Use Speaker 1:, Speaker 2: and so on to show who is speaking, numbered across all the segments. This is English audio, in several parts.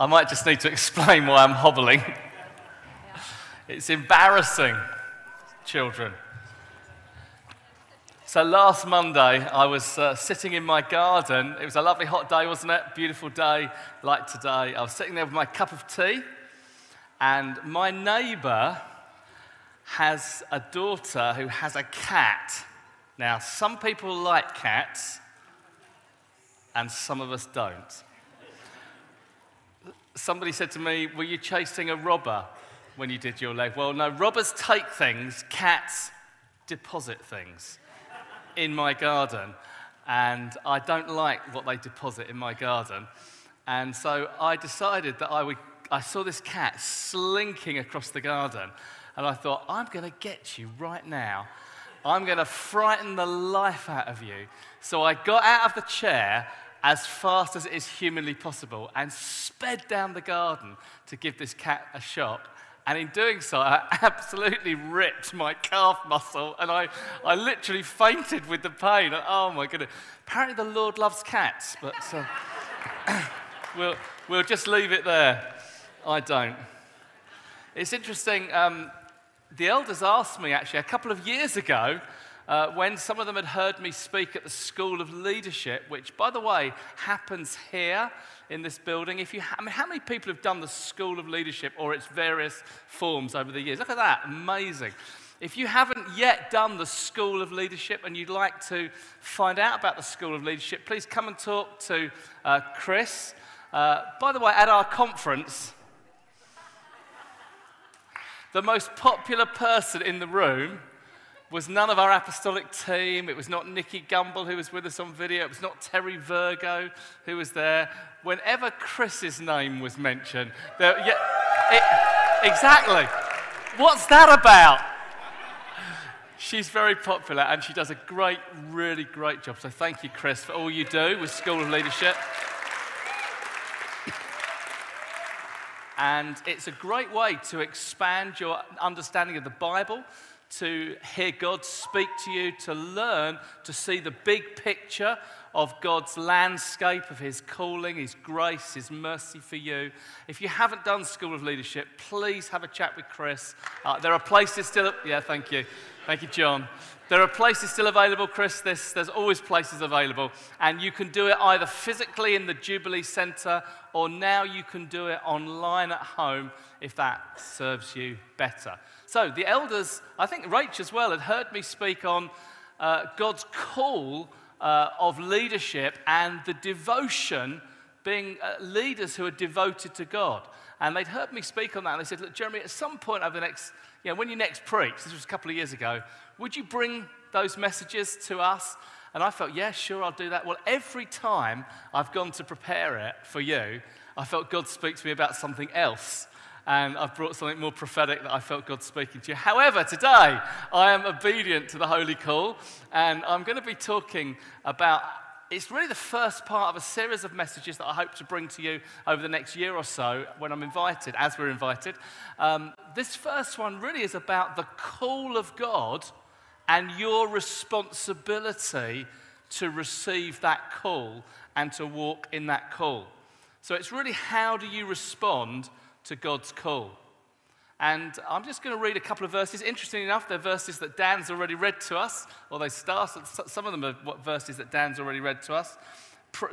Speaker 1: I might just need to explain why I'm hobbling. It's embarrassing, children. So last Monday, I was uh, sitting in my garden. It was a lovely hot day, wasn't it? Beautiful day, like today. I was sitting there with my cup of tea, and my neighbour has a daughter who has a cat. Now, some people like cats, and some of us don't. Somebody said to me, Were you chasing a robber when you did your leg? Well, no, robbers take things, cats deposit things in my garden, and I don't like what they deposit in my garden. And so I decided that I would. I saw this cat slinking across the garden, and I thought, I'm going to get you right now. I'm going to frighten the life out of you. So I got out of the chair as fast as it is humanly possible and sped down the garden to give this cat a shot. And in doing so, I absolutely ripped my calf muscle and I, I literally fainted with the pain. Oh my goodness. Apparently, the Lord loves cats, but uh, we'll, we'll just leave it there. I don't. It's interesting. Um, the elders asked me actually a couple of years ago uh, when some of them had heard me speak at the School of Leadership, which, by the way, happens here in this building. If you, ha- I mean, how many people have done the School of Leadership or its various forms over the years? Look at that, amazing. If you haven't yet done the School of Leadership and you'd like to find out about the School of Leadership, please come and talk to uh, Chris. Uh, by the way, at our conference, the most popular person in the room was none of our apostolic team. It was not Nicky Gumbel who was with us on video. It was not Terry Virgo who was there. Whenever Chris's name was mentioned, there, yeah, it, exactly. What's that about? She's very popular and she does a great, really great job. So thank you, Chris, for all you do with School of Leadership. And it's a great way to expand your understanding of the Bible, to hear God speak to you, to learn to see the big picture of God's landscape, of His calling, His grace, His mercy for you. If you haven't done School of Leadership, please have a chat with Chris. Uh, there are places still, yeah, thank you. Thank you, John. There are places still available, Chris. There's, there's always places available. And you can do it either physically in the Jubilee Centre or now you can do it online at home if that serves you better. So, the elders, I think Rach as well, had heard me speak on uh, God's call uh, of leadership and the devotion, being uh, leaders who are devoted to God. And they'd heard me speak on that. And they said, Look, Jeremy, at some point over the next, you know, when you next preach, this was a couple of years ago, would you bring those messages to us? And I felt, yeah, sure, I'll do that. Well, every time I've gone to prepare it for you, I felt God speak to me about something else and I've brought something more prophetic that I felt God speaking to you. However, today I am obedient to the holy call, and I'm going to be talking about. It's really the first part of a series of messages that I hope to bring to you over the next year or so when I'm invited, as we're invited. Um, this first one really is about the call of God and your responsibility to receive that call and to walk in that call. So it's really how do you respond to God's call. And I'm just going to read a couple of verses. Interestingly enough, they're verses that Dan's already read to us, or they start, some of them are verses that Dan's already read to us.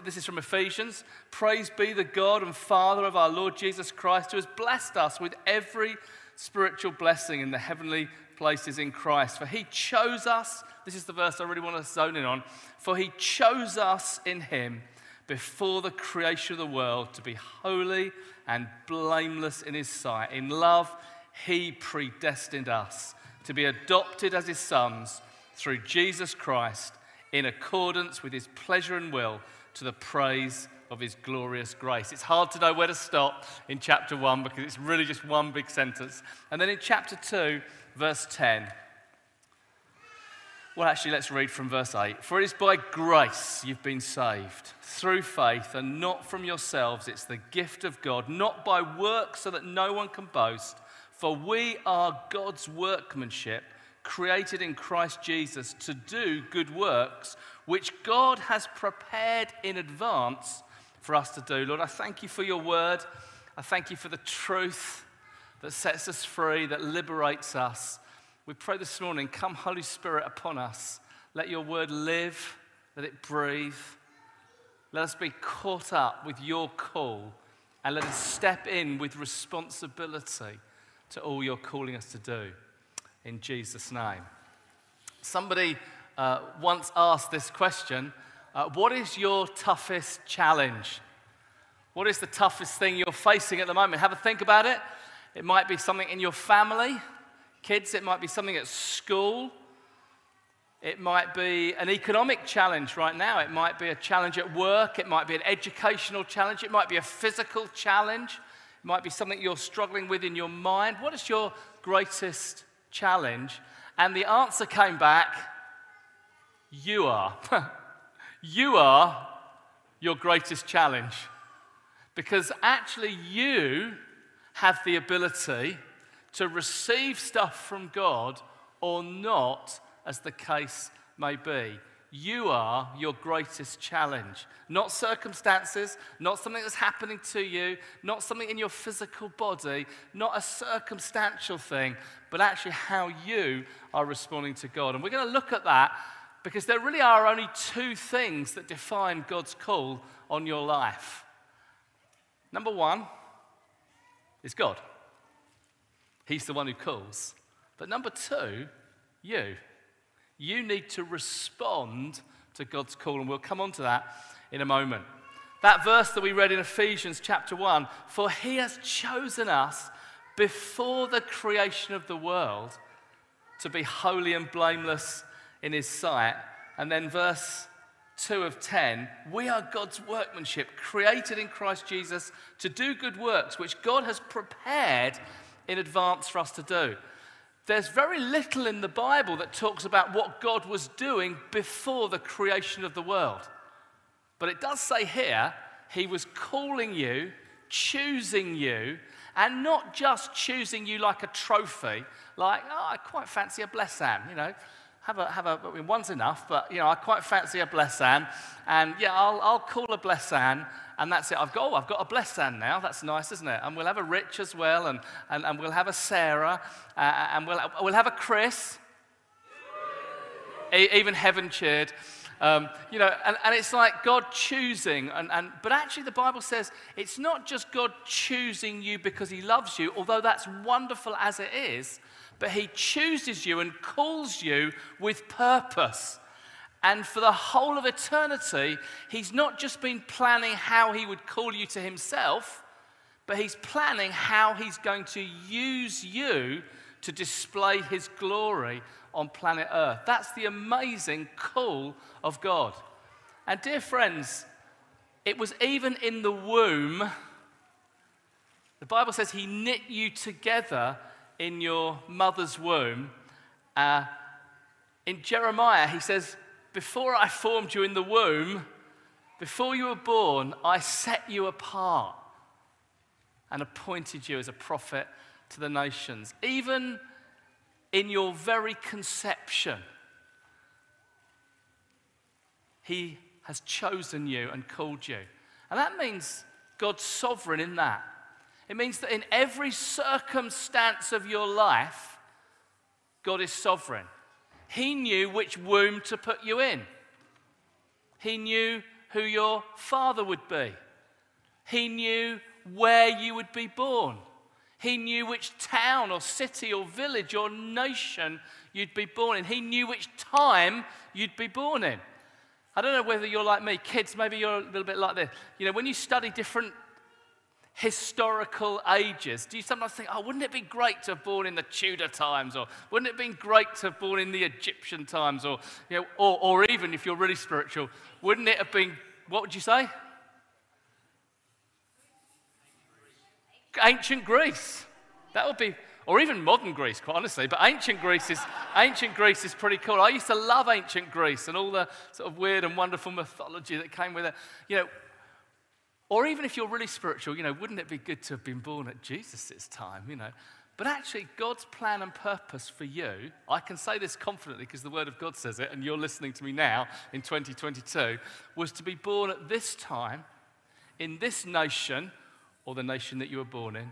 Speaker 1: This is from Ephesians. Praise be the God and Father of our Lord Jesus Christ, who has blessed us with every spiritual blessing in the heavenly places in Christ. For he chose us, this is the verse I really want to zone in on. For he chose us in him before the creation of the world to be holy and blameless in his sight. In love, he predestined us to be adopted as his sons through Jesus Christ in accordance with his pleasure and will to the praise of his glorious grace. It's hard to know where to stop in chapter 1 because it's really just one big sentence. And then in chapter 2, verse 10, well, actually, let's read from verse 8. For it is by grace you've been saved, through faith, and not from yourselves. It's the gift of God, not by works, so that no one can boast. For we are God's workmanship, created in Christ Jesus to do good works, which God has prepared in advance for us to do. Lord, I thank you for your word. I thank you for the truth that sets us free, that liberates us. We pray this morning, come, Holy Spirit, upon us. Let your word live, let it breathe. Let us be caught up with your call and let us step in with responsibility to all you're calling us to do. In Jesus' name. Somebody uh, once asked this question uh, What is your toughest challenge? What is the toughest thing you're facing at the moment? Have a think about it. It might be something in your family, kids, it might be something at school. It might be an economic challenge right now. It might be a challenge at work. It might be an educational challenge. It might be a physical challenge. It might be something you're struggling with in your mind. What is your greatest challenge? And the answer came back you are. you are your greatest challenge. Because actually, you have the ability to receive stuff from God or not, as the case may be. You are your greatest challenge. Not circumstances, not something that's happening to you, not something in your physical body, not a circumstantial thing, but actually how you are responding to God. And we're going to look at that because there really are only two things that define God's call on your life. Number one is God, He's the one who calls. But number two, you. You need to respond to God's call, and we'll come on to that in a moment. That verse that we read in Ephesians chapter 1 For He has chosen us before the creation of the world to be holy and blameless in his sight. And then verse 2 of 10 we are God's workmanship, created in Christ Jesus to do good works, which God has prepared in advance for us to do. There's very little in the Bible that talks about what God was doing before the creation of the world. But it does say here, He was calling you, choosing you, and not just choosing you like a trophy, like, oh, I quite fancy a bless blessing, you know have a, have a, I mean, one's enough, but, you know, I quite fancy a bless blessan. And, yeah, I'll, I'll call a bless blessan, and that's it. I've got, oh, I've got a blessan now. That's nice, isn't it? And we'll have a Rich as well, and, and, and we'll have a Sarah, uh, and we'll, we'll have a Chris. Even heaven cheered. Um, you know, and, and it's like God choosing, and, and, but actually the Bible says it's not just God choosing you because he loves you, although that's wonderful as it is, but He chooses you and calls you with purpose. And for the whole of eternity, He's not just been planning how He would call you to Himself, but He's planning how He's going to use you to display His glory on planet Earth. That's the amazing call of God. And, dear friends, it was even in the womb, the Bible says He knit you together in your mother's womb. Uh, in Jeremiah, he says, Before I formed you in the womb, before you were born, I set you apart and appointed you as a prophet to the nations. Even in your very conception, he has chosen you and called you. And that means God's sovereign in that. It means that in every circumstance of your life, God is sovereign. He knew which womb to put you in, He knew who your father would be, He knew where you would be born. He knew which town or city or village or nation you'd be born in. He knew which time you'd be born in. I don't know whether you're like me, kids, maybe you're a little bit like this. You know, when you study different historical ages, do you sometimes think, oh, wouldn't it be great to have born in the Tudor times? Or wouldn't it have been great to have born in the Egyptian times? Or, you know, or, or even if you're really spiritual, wouldn't it have been, what would you say? Ancient Greece. That would be, or even modern Greece, quite honestly. But ancient Greece is, ancient Greece is pretty cool. I used to love ancient Greece and all the sort of weird and wonderful mythology that came with it. You know, or even if you're really spiritual, you know, wouldn't it be good to have been born at Jesus' time, you know? But actually, God's plan and purpose for you, I can say this confidently because the Word of God says it, and you're listening to me now in 2022, was to be born at this time, in this nation, or the nation that you were born in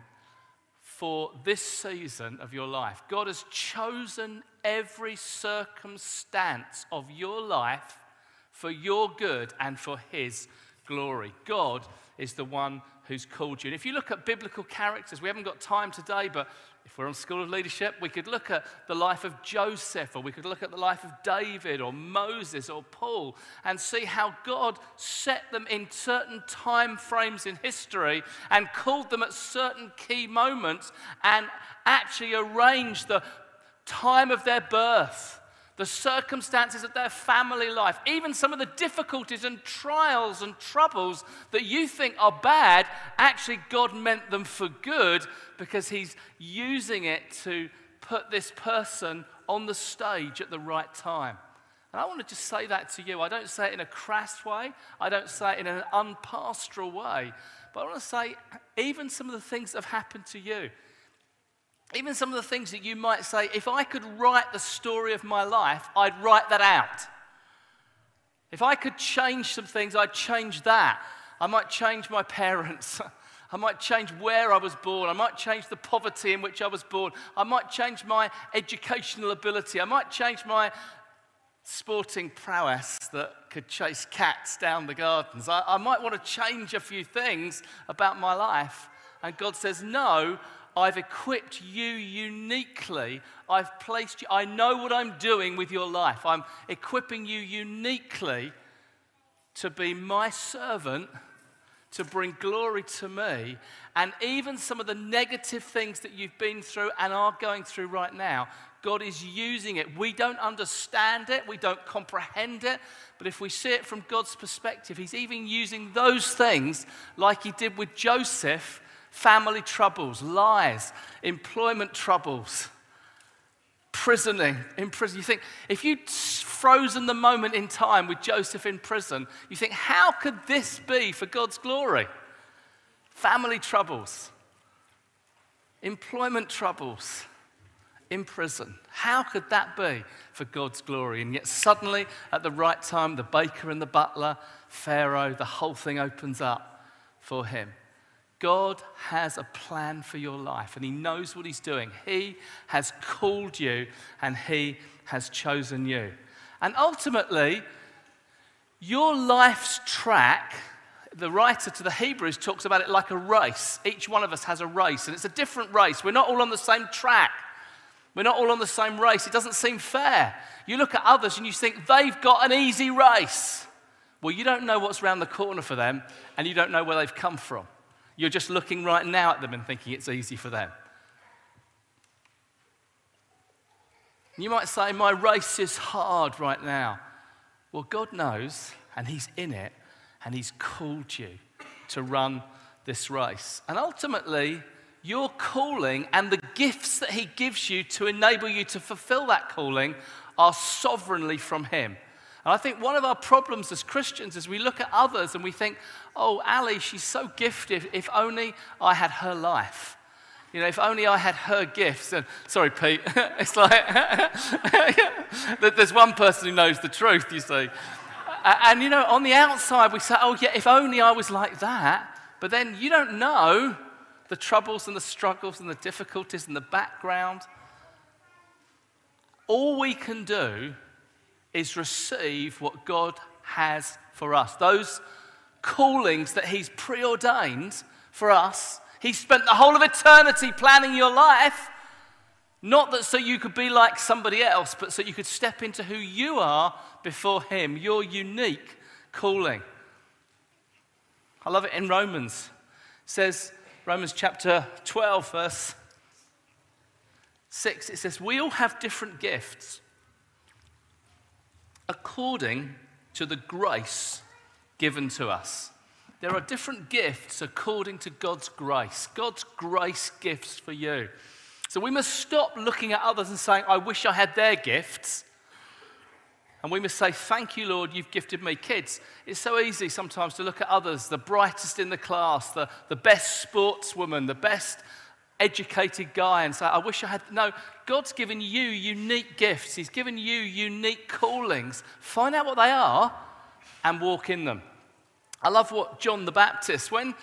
Speaker 1: for this season of your life. God has chosen every circumstance of your life for your good and for His glory. God is the one who's called you. And if you look at biblical characters, we haven't got time today, but if we're on School of Leadership, we could look at the life of Joseph, or we could look at the life of David, or Moses, or Paul, and see how God set them in certain time frames in history and called them at certain key moments and actually arranged the time of their birth the circumstances of their family life, even some of the difficulties and trials and troubles that you think are bad, actually, God meant them for good because He's using it to put this person on the stage at the right time. And I want to just say that to you. I don't say it in a crass way, I don't say it in an unpastoral way, but I want to say, even some of the things that have happened to you, even some of the things that you might say, if I could write the story of my life, I'd write that out. If I could change some things, I'd change that. I might change my parents. I might change where I was born. I might change the poverty in which I was born. I might change my educational ability. I might change my sporting prowess that could chase cats down the gardens. I, I might want to change a few things about my life. And God says, No, I've equipped you uniquely. I've placed you, I know what I'm doing with your life. I'm equipping you uniquely to be my servant, to bring glory to me. And even some of the negative things that you've been through and are going through right now, God is using it. We don't understand it, we don't comprehend it, but if we see it from God's perspective, He's even using those things like He did with Joseph family troubles, lies, employment troubles, prisoning, in prison. You think, if you'd frozen the moment in time with Joseph in prison, you think, how could this be for God's glory? Family troubles, employment troubles, in prison. How could that be for God's glory? And yet, suddenly, at the right time, the baker and the butler, Pharaoh, the whole thing opens up for him. God has a plan for your life and He knows what He's doing. He has called you and He has chosen you. And ultimately, your life's track, the writer to the Hebrews talks about it like a race. Each one of us has a race, and it's a different race. We're not all on the same track. We're not all on the same race. It doesn't seem fair. You look at others and you think they've got an easy race. Well, you don't know what's around the corner for them, and you don't know where they've come from. You're just looking right now at them and thinking it's easy for them. You might say, My race is hard right now. Well, God knows, and He's in it, and He's called you to run this race. And ultimately, your calling and the gifts that He gives you to enable you to fulfill that calling are sovereignly from Him. And I think one of our problems as Christians is we look at others and we think, oh, Ali, she's so gifted. If only I had her life. You know, if only I had her gifts. And sorry, Pete, it's like there's one person who knows the truth, you see. And, you know, on the outside, we say, oh, yeah, if only I was like that. But then you don't know the troubles and the struggles and the difficulties and the background. All we can do is receive what God has for us. Those callings that He's preordained for us. He spent the whole of eternity planning your life, not that so you could be like somebody else, but so you could step into who you are before Him, your unique calling. I love it in Romans. It says, Romans chapter 12, verse 6, it says, We all have different gifts according to the grace given to us. There are different gifts according to God's grace. God's grace gifts for you. So we must stop looking at others and saying, I wish I had their gifts. And we must say, Thank you, Lord, you've gifted me. Kids, it's so easy sometimes to look at others, the brightest in the class, the, the best sportswoman, the best educated guy and say, I wish I had. No, God's given you unique gifts, He's given you unique callings. Find out what they are and walk in them. I love what John the Baptist, when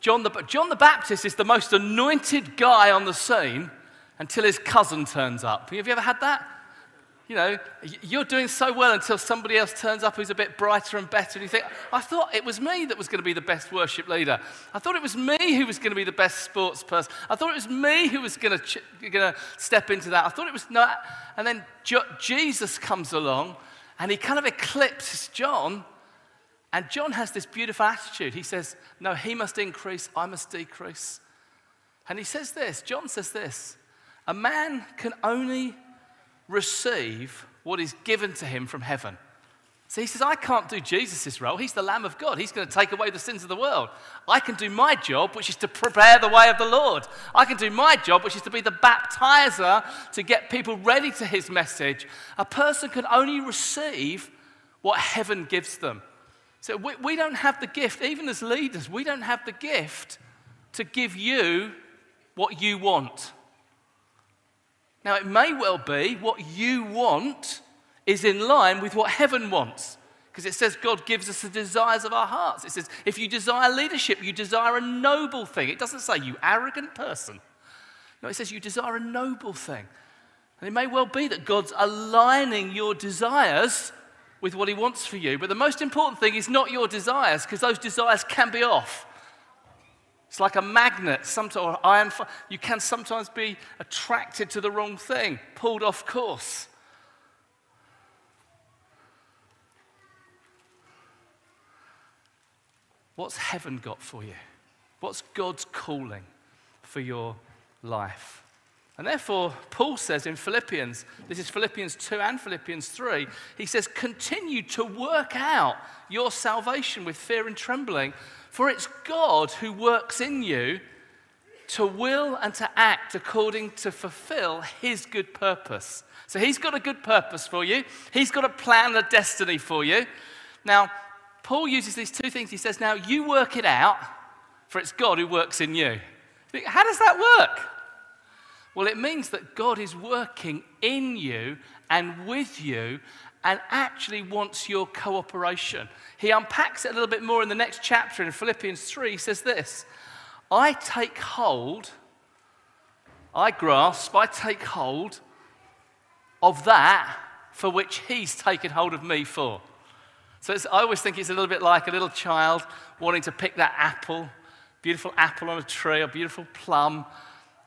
Speaker 1: John the, John the Baptist is the most anointed guy on the scene until his cousin turns up. Have you ever had that? You know, you're doing so well until somebody else turns up who's a bit brighter and better, and you think, I thought it was me that was going to be the best worship leader. I thought it was me who was going to be the best sports person. I thought it was me who was going to, ch- going to step into that. I thought it was not. And then jo- Jesus comes along, and he kind of eclipses John. And John has this beautiful attitude. He says, No, he must increase, I must decrease. And he says this John says this a man can only receive what is given to him from heaven. So he says, I can't do Jesus' role. He's the Lamb of God. He's going to take away the sins of the world. I can do my job, which is to prepare the way of the Lord. I can do my job, which is to be the baptizer to get people ready to his message. A person can only receive what heaven gives them. So we, we don't have the gift, even as leaders, we don't have the gift to give you what you want. Now, it may well be what you want is in line with what heaven wants. Because it says God gives us the desires of our hearts. It says, if you desire leadership, you desire a noble thing. It doesn't say, you arrogant person. No, it says, you desire a noble thing. And it may well be that God's aligning your desires with what He wants for you. But the most important thing is not your desires, because those desires can be off. It's like a magnet, sometimes, or iron. You can sometimes be attracted to the wrong thing, pulled off course. What's heaven got for you? What's God's calling for your life? And therefore, Paul says in Philippians, this is Philippians 2 and Philippians 3, he says, continue to work out your salvation with fear and trembling, for it's God who works in you to will and to act according to fulfill his good purpose. So he's got a good purpose for you, he's got a plan, a destiny for you. Now, Paul uses these two things. He says, Now you work it out, for it's God who works in you. How does that work? Well, it means that God is working in you and with you and actually wants your cooperation. He unpacks it a little bit more in the next chapter in Philippians 3. He says this I take hold, I grasp, I take hold of that for which He's taken hold of me for. So I always think it's a little bit like a little child wanting to pick that apple, beautiful apple on a tree, a beautiful plum,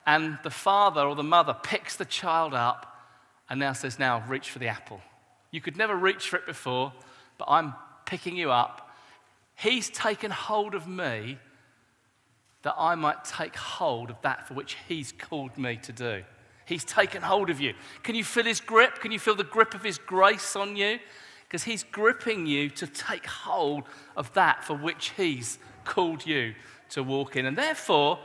Speaker 1: and the father or the mother picks the child up and now says, Now reach for the apple. You could never reach for it before, but I'm picking you up. He's taken hold of me that I might take hold of that for which He's called me to do. He's taken hold of you. Can you feel His grip? Can you feel the grip of His grace on you? Because He's gripping you to take hold of that for which He's called you to walk in. And therefore,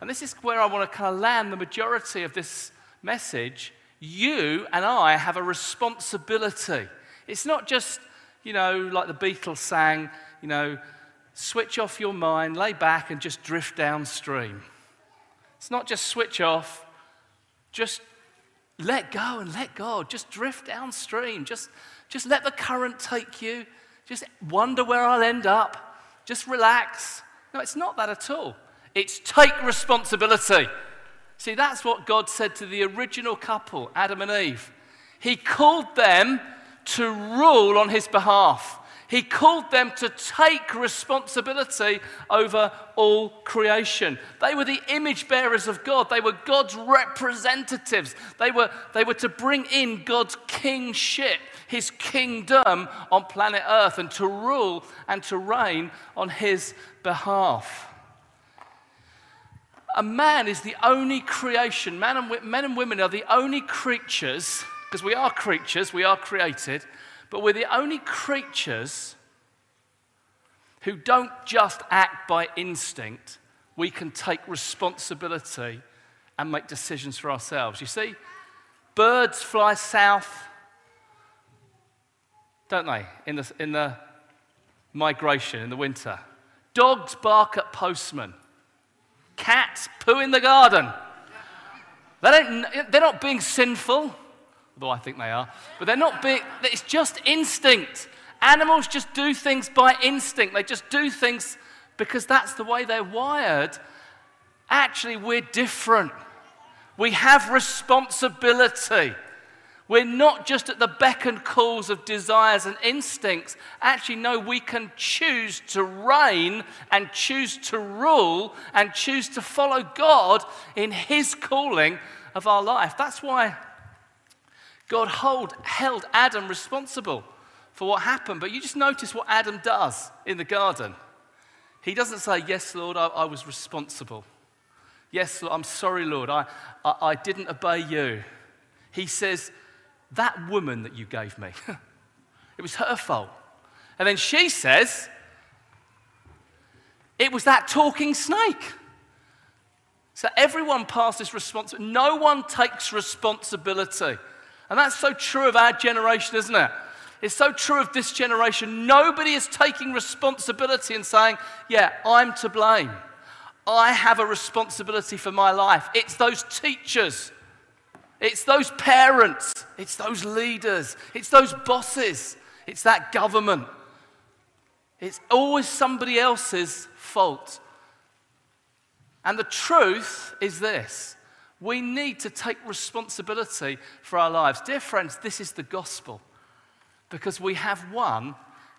Speaker 1: and this is where I want to kind of land the majority of this message. You and I have a responsibility. It's not just, you know, like the Beatles sang, you know, switch off your mind, lay back, and just drift downstream. It's not just switch off, just let go and let God. Just drift downstream. Just, just let the current take you. Just wonder where I'll end up. Just relax. No, it's not that at all. It's take responsibility. See, that's what God said to the original couple, Adam and Eve. He called them to rule on his behalf. He called them to take responsibility over all creation. They were the image bearers of God. They were God's representatives. They were, they were to bring in God's kingship, his kingdom on planet Earth, and to rule and to reign on his behalf a man is the only creation, man and, men and women are the only creatures, because we are creatures, we are created, but we're the only creatures who don't just act by instinct. We can take responsibility and make decisions for ourselves. You see, birds fly south, don't they, in the, in the migration in the winter. Dogs bark at postmen. Cats poo in the garden. They don't, they're not being sinful, although I think they are, but they're not being, it's just instinct. Animals just do things by instinct, they just do things because that's the way they're wired. Actually, we're different. We have responsibility. We're not just at the beck and calls of desires and instincts. Actually, no, we can choose to reign and choose to rule and choose to follow God in His calling of our life. That's why God hold, held Adam responsible for what happened. But you just notice what Adam does in the garden. He doesn't say, Yes, Lord, I, I was responsible. Yes, Lord, I'm sorry, Lord, I, I, I didn't obey you. He says, that woman that you gave me. it was her fault. And then she says, It was that talking snake. So everyone passes responsibility. No one takes responsibility. And that's so true of our generation, isn't it? It's so true of this generation. Nobody is taking responsibility and saying, Yeah, I'm to blame. I have a responsibility for my life. It's those teachers it's those parents, it's those leaders, it's those bosses, it's that government. It's always somebody else's fault. And the truth is this we need to take responsibility for our lives. Dear friends, this is the gospel because we have one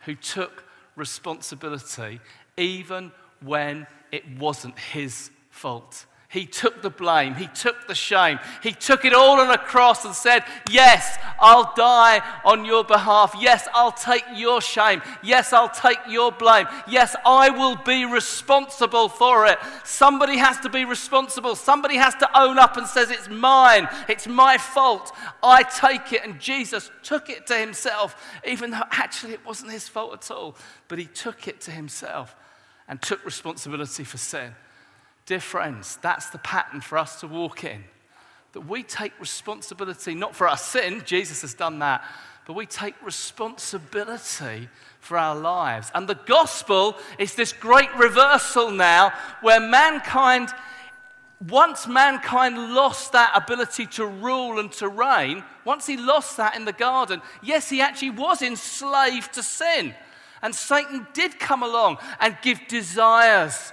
Speaker 1: who took responsibility even when it wasn't his fault. He took the blame. He took the shame. He took it all on a cross and said, Yes, I'll die on your behalf. Yes, I'll take your shame. Yes, I'll take your blame. Yes, I will be responsible for it. Somebody has to be responsible. Somebody has to own up and says, It's mine. It's my fault. I take it. And Jesus took it to himself, even though actually it wasn't his fault at all. But he took it to himself and took responsibility for sin. Dear friends, that's the pattern for us to walk in. That we take responsibility not for our sin, Jesus has done that, but we take responsibility for our lives. And the gospel is this great reversal now where mankind, once mankind lost that ability to rule and to reign, once he lost that in the garden, yes, he actually was enslaved to sin. And Satan did come along and give desires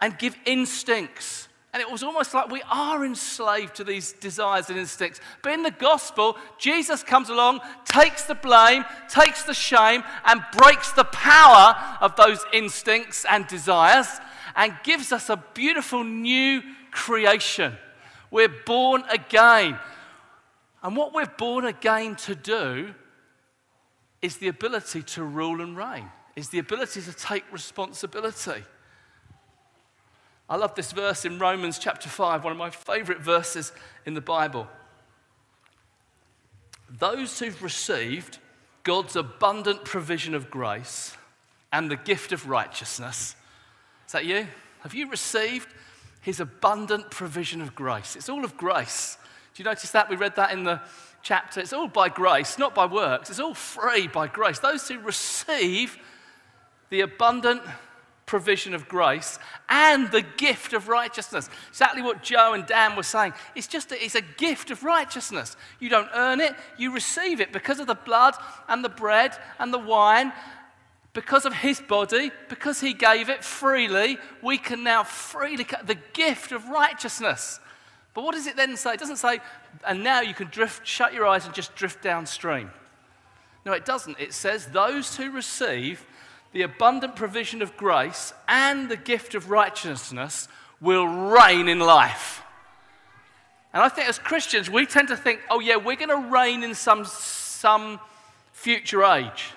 Speaker 1: and give instincts. And it was almost like we are enslaved to these desires and instincts. But in the gospel, Jesus comes along, takes the blame, takes the shame, and breaks the power of those instincts and desires and gives us a beautiful new creation. We're born again. And what we're born again to do is the ability to rule and reign, is the ability to take responsibility. I love this verse in Romans chapter 5, one of my favorite verses in the Bible. Those who've received God's abundant provision of grace and the gift of righteousness, is that you? Have you received his abundant provision of grace? It's all of grace. Do you notice that? We read that in the chapter. It's all by grace, not by works. It's all free by grace. Those who receive the abundant provision of grace and the gift of righteousness. Exactly what Joe and Dan were saying. It's just a, it's a gift of righteousness. You don't earn it, you receive it because of the blood and the bread and the wine. Because of his body, because he gave it freely, we can now freely the gift of righteousness. But what does it then say? It doesn't say, and now you can drift, shut your eyes and just drift downstream. No, it doesn't. It says, those who receive the abundant provision of grace and the gift of righteousness will reign in life. And I think as Christians, we tend to think, oh, yeah, we're going to reign in some, some future age.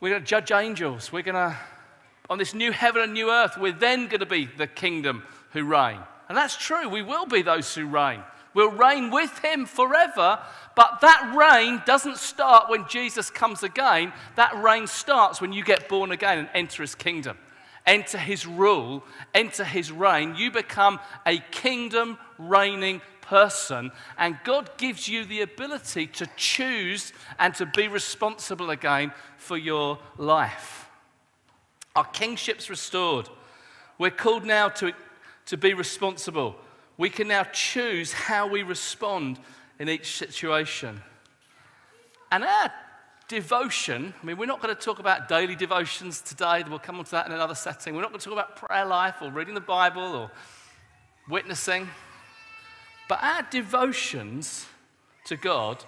Speaker 1: We're going to judge angels. We're going to, on this new heaven and new earth, we're then going to be the kingdom who reign. And that's true. We will be those who reign. We'll reign with him forever, but that reign doesn't start when Jesus comes again. That reign starts when you get born again and enter his kingdom. Enter his rule, enter his reign. You become a kingdom reigning person, and God gives you the ability to choose and to be responsible again for your life. Our kingship's restored. We're called now to, to be responsible we can now choose how we respond in each situation. And our devotion, I mean, we're not going to talk about daily devotions today, we'll come on to that in another setting. We're not going to talk about prayer life or reading the Bible or witnessing. But our devotions to God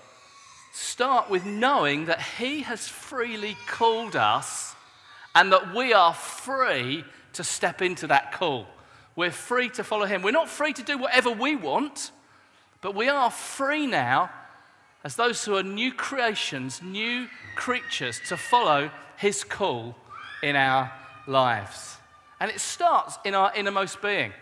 Speaker 1: start with knowing that He has freely called us and that we are free to step into that call. We're free to follow Him. We're not free to do whatever we want, but we are free now as those who are new creations, new creatures, to follow His call in our lives. And it starts in our innermost being.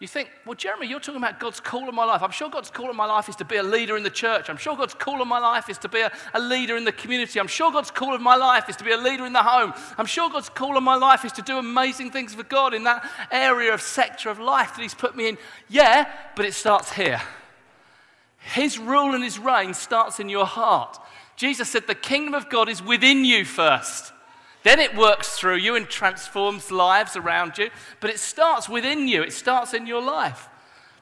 Speaker 1: You think, well, Jeremy, you're talking about God's call in my life. I'm sure God's call in my life is to be a leader in the church. I'm sure God's call in my life is to be a, a, leader in the community. I'm sure God's call in my life is to be a leader in the home. I'm sure God's call in my life is to do amazing things for God in that area of sector of life that He's put me in. Yeah, but it starts here. His rule and His reign starts in your heart. Jesus said, The kingdom of God is within you first. Then it works through you and transforms lives around you. But it starts within you, it starts in your life.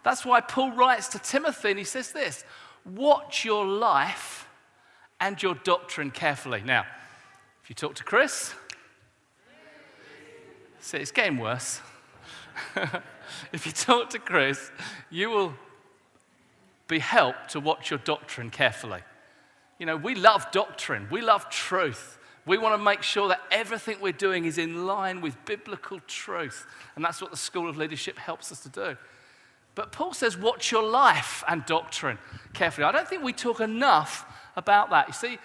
Speaker 1: That's why Paul writes to Timothy and he says this Watch your life and your doctrine carefully. Now, if you talk to Chris, see, it's getting worse. if you talk to Chris, you will be helped to watch your doctrine carefully. You know, we love doctrine, we love truth. We want to make sure that everything we're doing is in line with biblical truth. And that's what the School of Leadership helps us to do. But Paul says, watch your life and doctrine carefully. I don't think we talk enough about that. You see,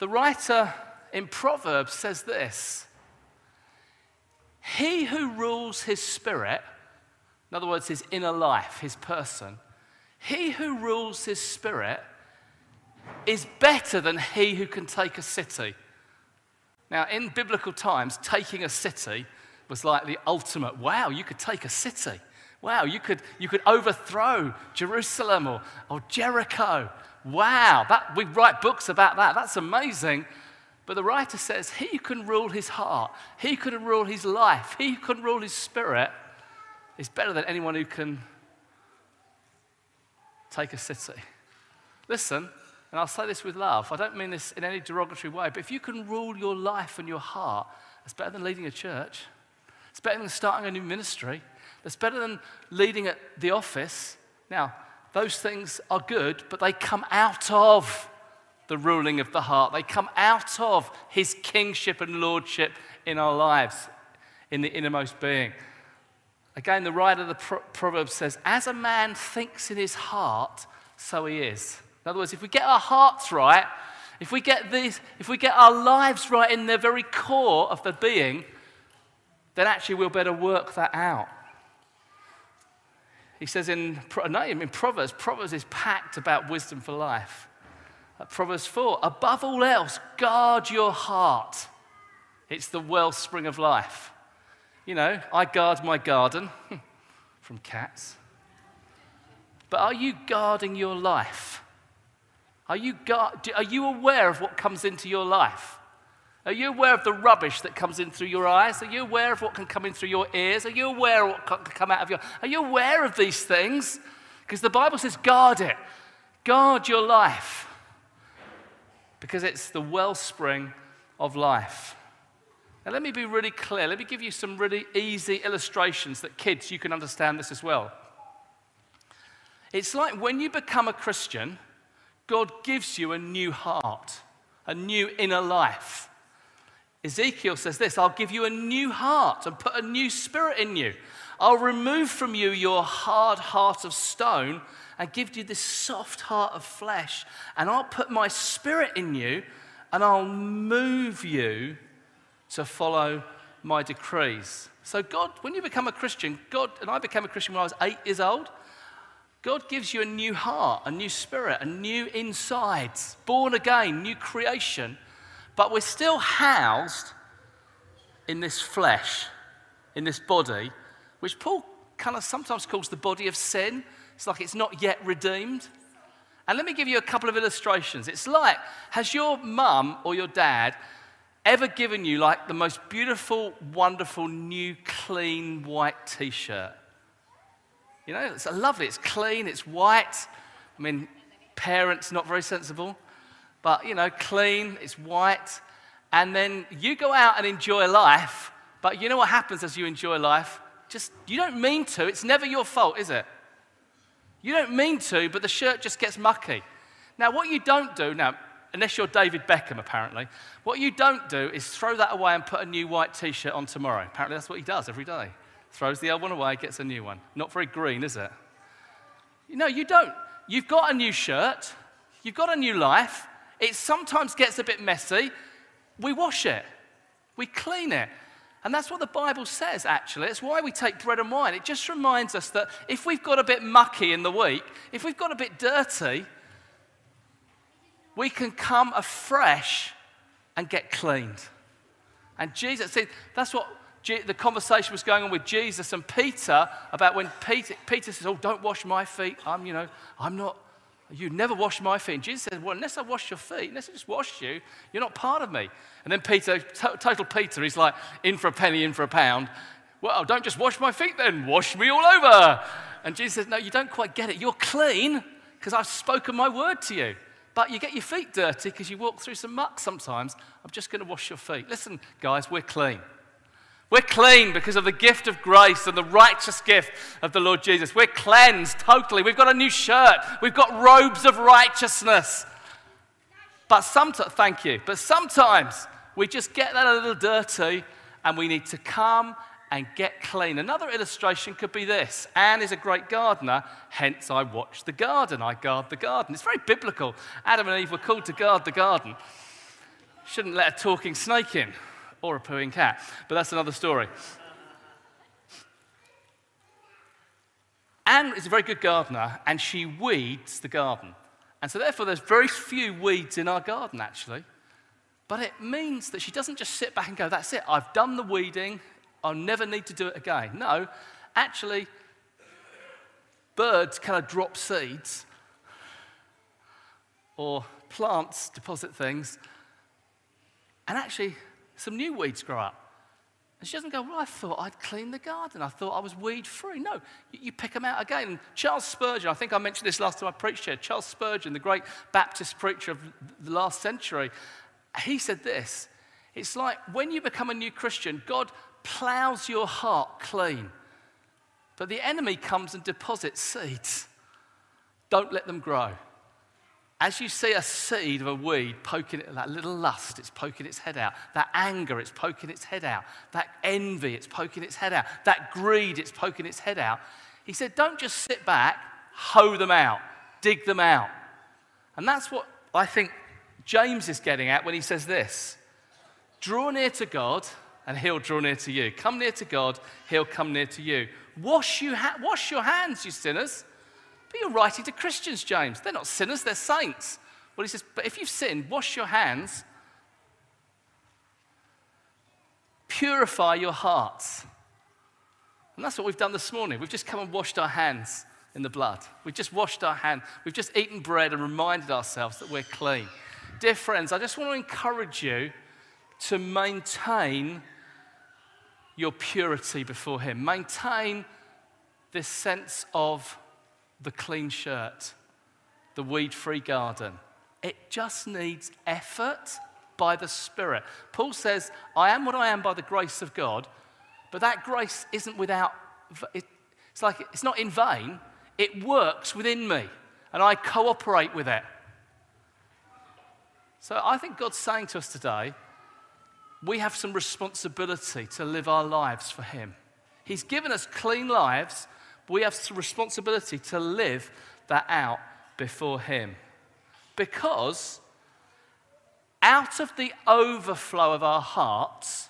Speaker 1: the writer in Proverbs says this He who rules his spirit, in other words, his inner life, his person, he who rules his spirit is better than he who can take a city. Now, in biblical times, taking a city was like the ultimate wow, you could take a city. Wow, you could, you could overthrow Jerusalem or, or Jericho. Wow, that, we write books about that. That's amazing. But the writer says, He can rule his heart, he can rule his life, he can rule his spirit is better than anyone who can take a city. Listen, and I'll say this with love, I don't mean this in any derogatory way, but if you can rule your life and your heart, it's better than leading a church. It's better than starting a new ministry. It's better than leading at the office. Now, those things are good, but they come out of the ruling of the heart. They come out of his kingship and lordship in our lives, in the innermost being. Again, the writer of the Proverbs says, As a man thinks in his heart, so he is. In other words, if we get our hearts right, if we get, these, if we get our lives right in the very core of the being, then actually we'll better work that out. He says in, no, in Proverbs, Proverbs is packed about wisdom for life. Uh, Proverbs 4, above all else, guard your heart. It's the wellspring of life. You know, I guard my garden from cats. But are you guarding your life? Are you, guard, are you aware of what comes into your life? Are you aware of the rubbish that comes in through your eyes? Are you aware of what can come in through your ears? Are you aware of what can come out of your Are you aware of these things? Because the Bible says guard it. Guard your life. Because it's the wellspring of life. Now, let me be really clear. Let me give you some really easy illustrations that kids, you can understand this as well. It's like when you become a Christian, God gives you a new heart, a new inner life. Ezekiel says this I'll give you a new heart and put a new spirit in you. I'll remove from you your hard heart of stone and give you this soft heart of flesh. And I'll put my spirit in you and I'll move you to follow my decrees. So, God, when you become a Christian, God, and I became a Christian when I was eight years old, God gives you a new heart, a new spirit, a new insides, born again, new creation. But we're still housed in this flesh, in this body, which Paul kind of sometimes calls the body of sin. It's like it's not yet redeemed. And let me give you a couple of illustrations. It's like, has your mum or your dad ever given you like the most beautiful, wonderful, new, clean white t shirt? You know, it's lovely, it's clean, it's white. I mean, parents not very sensible. but you know, clean, it's white. And then you go out and enjoy life, but you know what happens as you enjoy life? Just, you don't mean to. It's never your fault, is it? You don't mean to, but the shirt just gets mucky. Now, what you don't do, now, unless you're David Beckham, apparently, what you don't do is throw that away and put a new white t shirt on tomorrow. Apparently, that's what he does every day. Throws the old one away, gets a new one. Not very green, is it? No, you don't. You've got a new shirt, you've got a new life. It sometimes gets a bit messy. We wash it, we clean it. And that's what the Bible says, actually. It's why we take bread and wine. It just reminds us that if we've got a bit mucky in the week, if we've got a bit dirty, we can come afresh and get cleaned. And Jesus, said, that's what the conversation was going on with Jesus and Peter about when Peter, Peter says, Oh, don't wash my feet. I'm, you know, I'm not, you never wash my feet. And Jesus says, Well, unless I wash your feet, unless I just wash you, you're not part of me. And then Peter, total Peter, he's like, in for a penny, in for a pound. Well, don't just wash my feet then, wash me all over. And Jesus says, No, you don't quite get it. You're clean because I've spoken my word to you. But you get your feet dirty because you walk through some muck sometimes. I'm just going to wash your feet. Listen, guys, we're clean. We're clean because of the gift of grace and the righteous gift of the Lord Jesus. We're cleansed totally. We've got a new shirt. We've got robes of righteousness. But sometimes, thank you, but sometimes we just get that a little dirty and we need to come and get clean. Another illustration could be this Anne is a great gardener, hence I watch the garden. I guard the garden. It's very biblical. Adam and Eve were called to guard the garden. Shouldn't let a talking snake in or a pooing cat, but that's another story. Anne is a very good gardener and she weeds the garden. And so, therefore, there's very few weeds in our garden actually. But it means that she doesn't just sit back and go, That's it, I've done the weeding, I'll never need to do it again. No, actually, birds kind of drop seeds or plants deposit things, and actually, some new weeds grow up. And she doesn't go, Well, I thought I'd clean the garden. I thought I was weed free. No, you, you, pick them out again. And Charles Spurgeon, I think I mentioned this last time I preached here. Charles Spurgeon, the great Baptist preacher of the last century, he said this It's like when you become a new Christian, God plows your heart clean. But the enemy comes and deposits seeds. Don't let them grow. As you see a seed of a weed poking that little lust, it's poking its head out. That anger, it's poking its head out. That envy, it's poking its head out. That greed, it's poking its head out. He said, don't just sit back, hoe them out, dig them out. And that's what I think James is getting at when he says this Draw near to God and he'll draw near to you. Come near to God, he'll come near to you. Wash, you ha- wash your hands, you sinners. But you're writing to Christians, James. They're not sinners, they're saints. Well, he says, but if you've sinned, wash your hands, purify your hearts. And that's what we've done this morning. We've just come and washed our hands in the blood. We've just washed our hands. We've just eaten bread and reminded ourselves that we're clean. Dear friends, I just want to encourage you to maintain your purity before Him. Maintain this sense of the clean shirt, the weed free garden. It just needs effort by the Spirit. Paul says, I am what I am by the grace of God, but that grace isn't without, it's like, it's not in vain. It works within me, and I cooperate with it. So I think God's saying to us today, we have some responsibility to live our lives for Him. He's given us clean lives, we have responsibility to live that out before Him. Because out of the overflow of our hearts,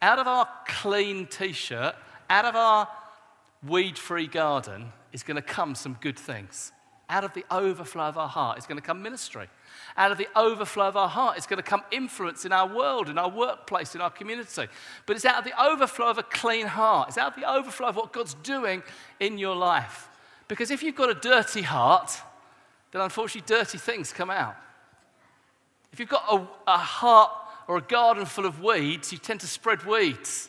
Speaker 1: out of our clean t shirt, out of our weed free garden, is going to come some good things. Out of the overflow of our heart is going to come ministry. Out of the overflow of our heart is going to come influence in our world, in our workplace, in our community. But it's out of the overflow of a clean heart. It's out of the overflow of what God's doing in your life. Because if you've got a dirty heart, then unfortunately dirty things come out. If you've got a, a heart or a garden full of weeds, you tend to spread weeds.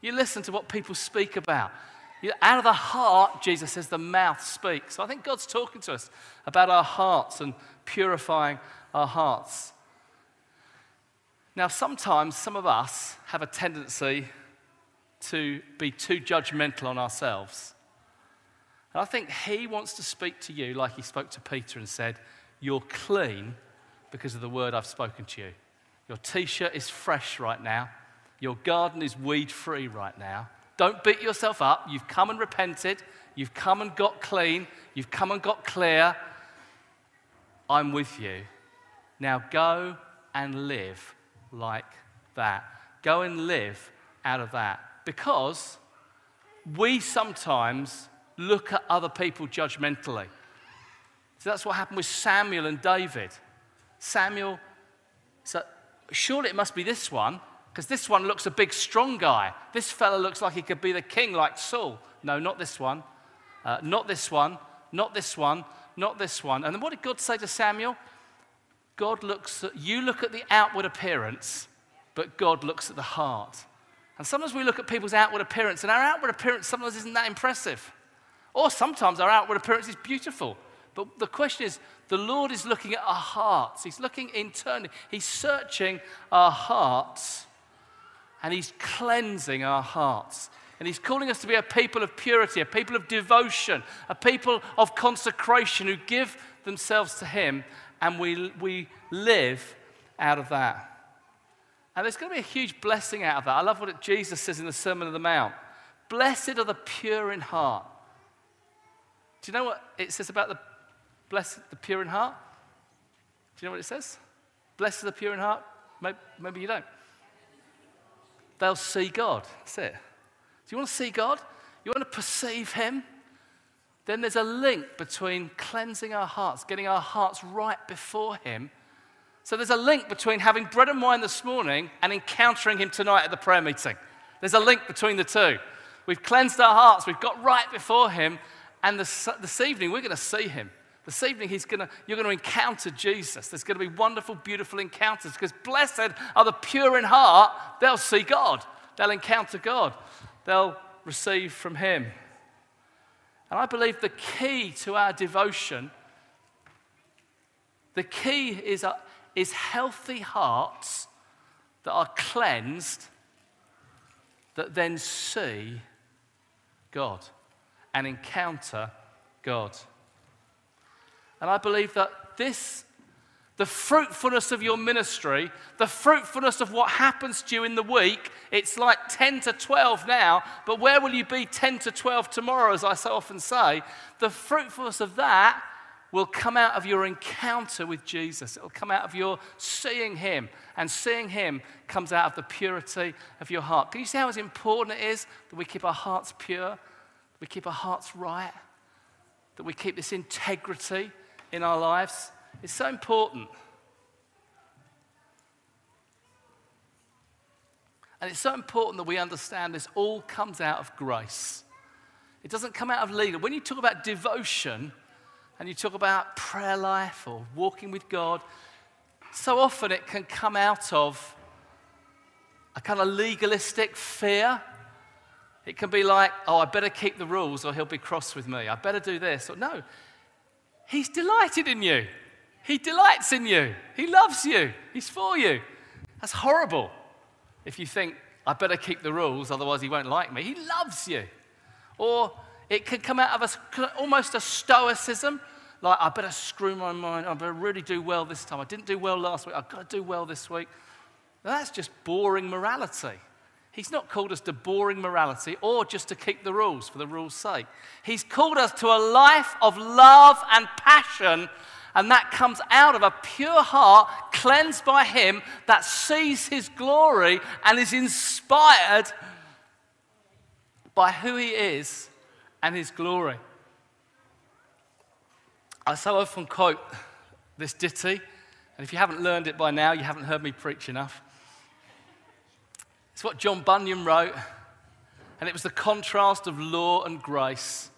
Speaker 1: You listen to what people speak about. Out of the heart, Jesus says, the mouth speaks. So I think God's talking to us about our hearts and purifying our hearts. Now, sometimes some of us have a tendency to be too judgmental on ourselves. And I think He wants to speak to you like He spoke to Peter and said, You're clean because of the word I've spoken to you. Your t shirt is fresh right now, your garden is weed free right now. Don't beat yourself up. You've come and repented. You've come and got clean. You've come and got clear. I'm with you. Now go and live like that. Go and live out of that. Because we sometimes look at other people judgmentally. So that's what happened with Samuel and David. Samuel, so surely it must be this one because this one looks a big, strong guy. This fella looks like he could be the king like Saul. No, not this one. Uh, not this one. Not this one. Not this one. And then what did God say to Samuel? God looks at, you look at the outward appearance, but God looks at the heart. And sometimes we look at people's outward appearance, and our outward appearance sometimes isn't that impressive. Or sometimes our outward appearance is beautiful. But the question is, the Lord is looking at our hearts. He's looking internally. He's searching our hearts and He's cleansing our hearts. And He's calling us to be a people of purity, a people of devotion, a people of consecration who give themselves to Him, and we, we live out of that. And there's going to be a huge blessing out of that. I love what Jesus says in the Sermon on the Mount Blessed are the pure in heart. Do you know what it says about the blessed, the pure in heart? Do you know what it says? Blessed are the pure in heart? Maybe, maybe you don't they'll see God. That's it. Do you want to see God? You want to perceive Him? Then there's a link between cleansing our hearts, getting our hearts right before Him. So there's a link between having bread and wine this morning and encountering Him tonight at the prayer meeting. There's a link between the two. We've cleansed our hearts, we've got right before Him, and this, this evening we're going to see Him. This evening, he's gonna, you're going to encounter Jesus. There's going to be wonderful, beautiful encounters because blessed are the pure in heart. They'll see God, they'll encounter God, they'll receive from Him. And I believe the key to our devotion, the key is, a, is healthy hearts that are cleansed that then see God and encounter God. And I believe that this, the fruitfulness of your ministry, the fruitfulness of what happens to you in the week, it's like 10 to 12 now, but where will you be 10 to 12 tomorrow, as I so often say? The fruitfulness of that will come out of your encounter with Jesus. It will come out of your seeing Him. And seeing Him comes out of the purity of your heart. Can you see how important it is that we keep our hearts pure, that we keep our hearts right, that we keep this integrity in our lives. It's so important. And it's so important that we understand this all comes out of grace. It doesn't come out of legal. When you talk about devotion and you talk about prayer life or walking with God, so often it can come out of a kind of legalistic fear. It can be like, oh, I better keep the rules or he'll be cross with me. I better do this. Or no, He's delighted in you. He delights in you. He loves you. He's for you. That's horrible if you think, I better keep the rules, otherwise he won't like me. He loves you. Or it can come out of a, almost a stoicism, like, I better screw my mind, I better really do well this time. I didn't do well last week, I've got to do well this week. Now, that's just boring morality. He's not called us to boring morality or just to keep the rules for the rules' sake. He's called us to a life of love and passion, and that comes out of a pure heart cleansed by Him that sees His glory and is inspired by who He is and His glory. I so often quote this ditty, and if you haven't learned it by now, you haven't heard me preach enough. It's what John Bunyan wrote, and it was the contrast of law and grace.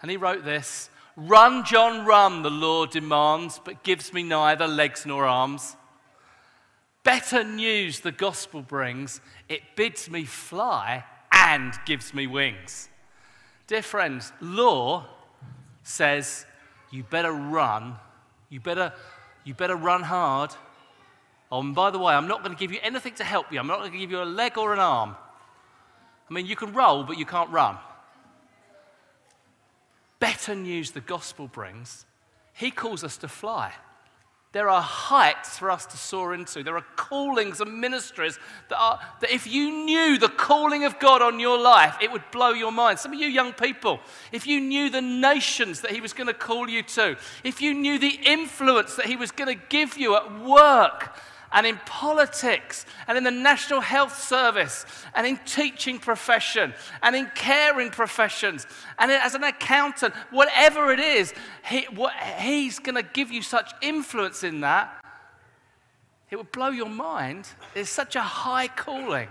Speaker 1: And he wrote this Run, John, run, the law demands, but gives me neither legs nor arms. Better news the gospel brings, it bids me fly and gives me wings. Dear friends, law says you better run, you better, you better run hard. Oh, and by the way, I'm not going to give you anything to help you. I'm not going to give you a leg or an arm. I mean, you can roll, but you can't run. Better news the gospel brings. He calls us to fly. There are heights for us to soar into. There are callings and ministries that are that if you knew the calling of God on your life, it would blow your mind. Some of you young people, if you knew the nations that He was going to call you to, if you knew the influence that He was going to give you at work, and in politics and in the National Health Service and in teaching profession and in caring professions and as an accountant, whatever it is, he, what, he's going to give you such influence in that. It would blow your mind. It's such a high calling.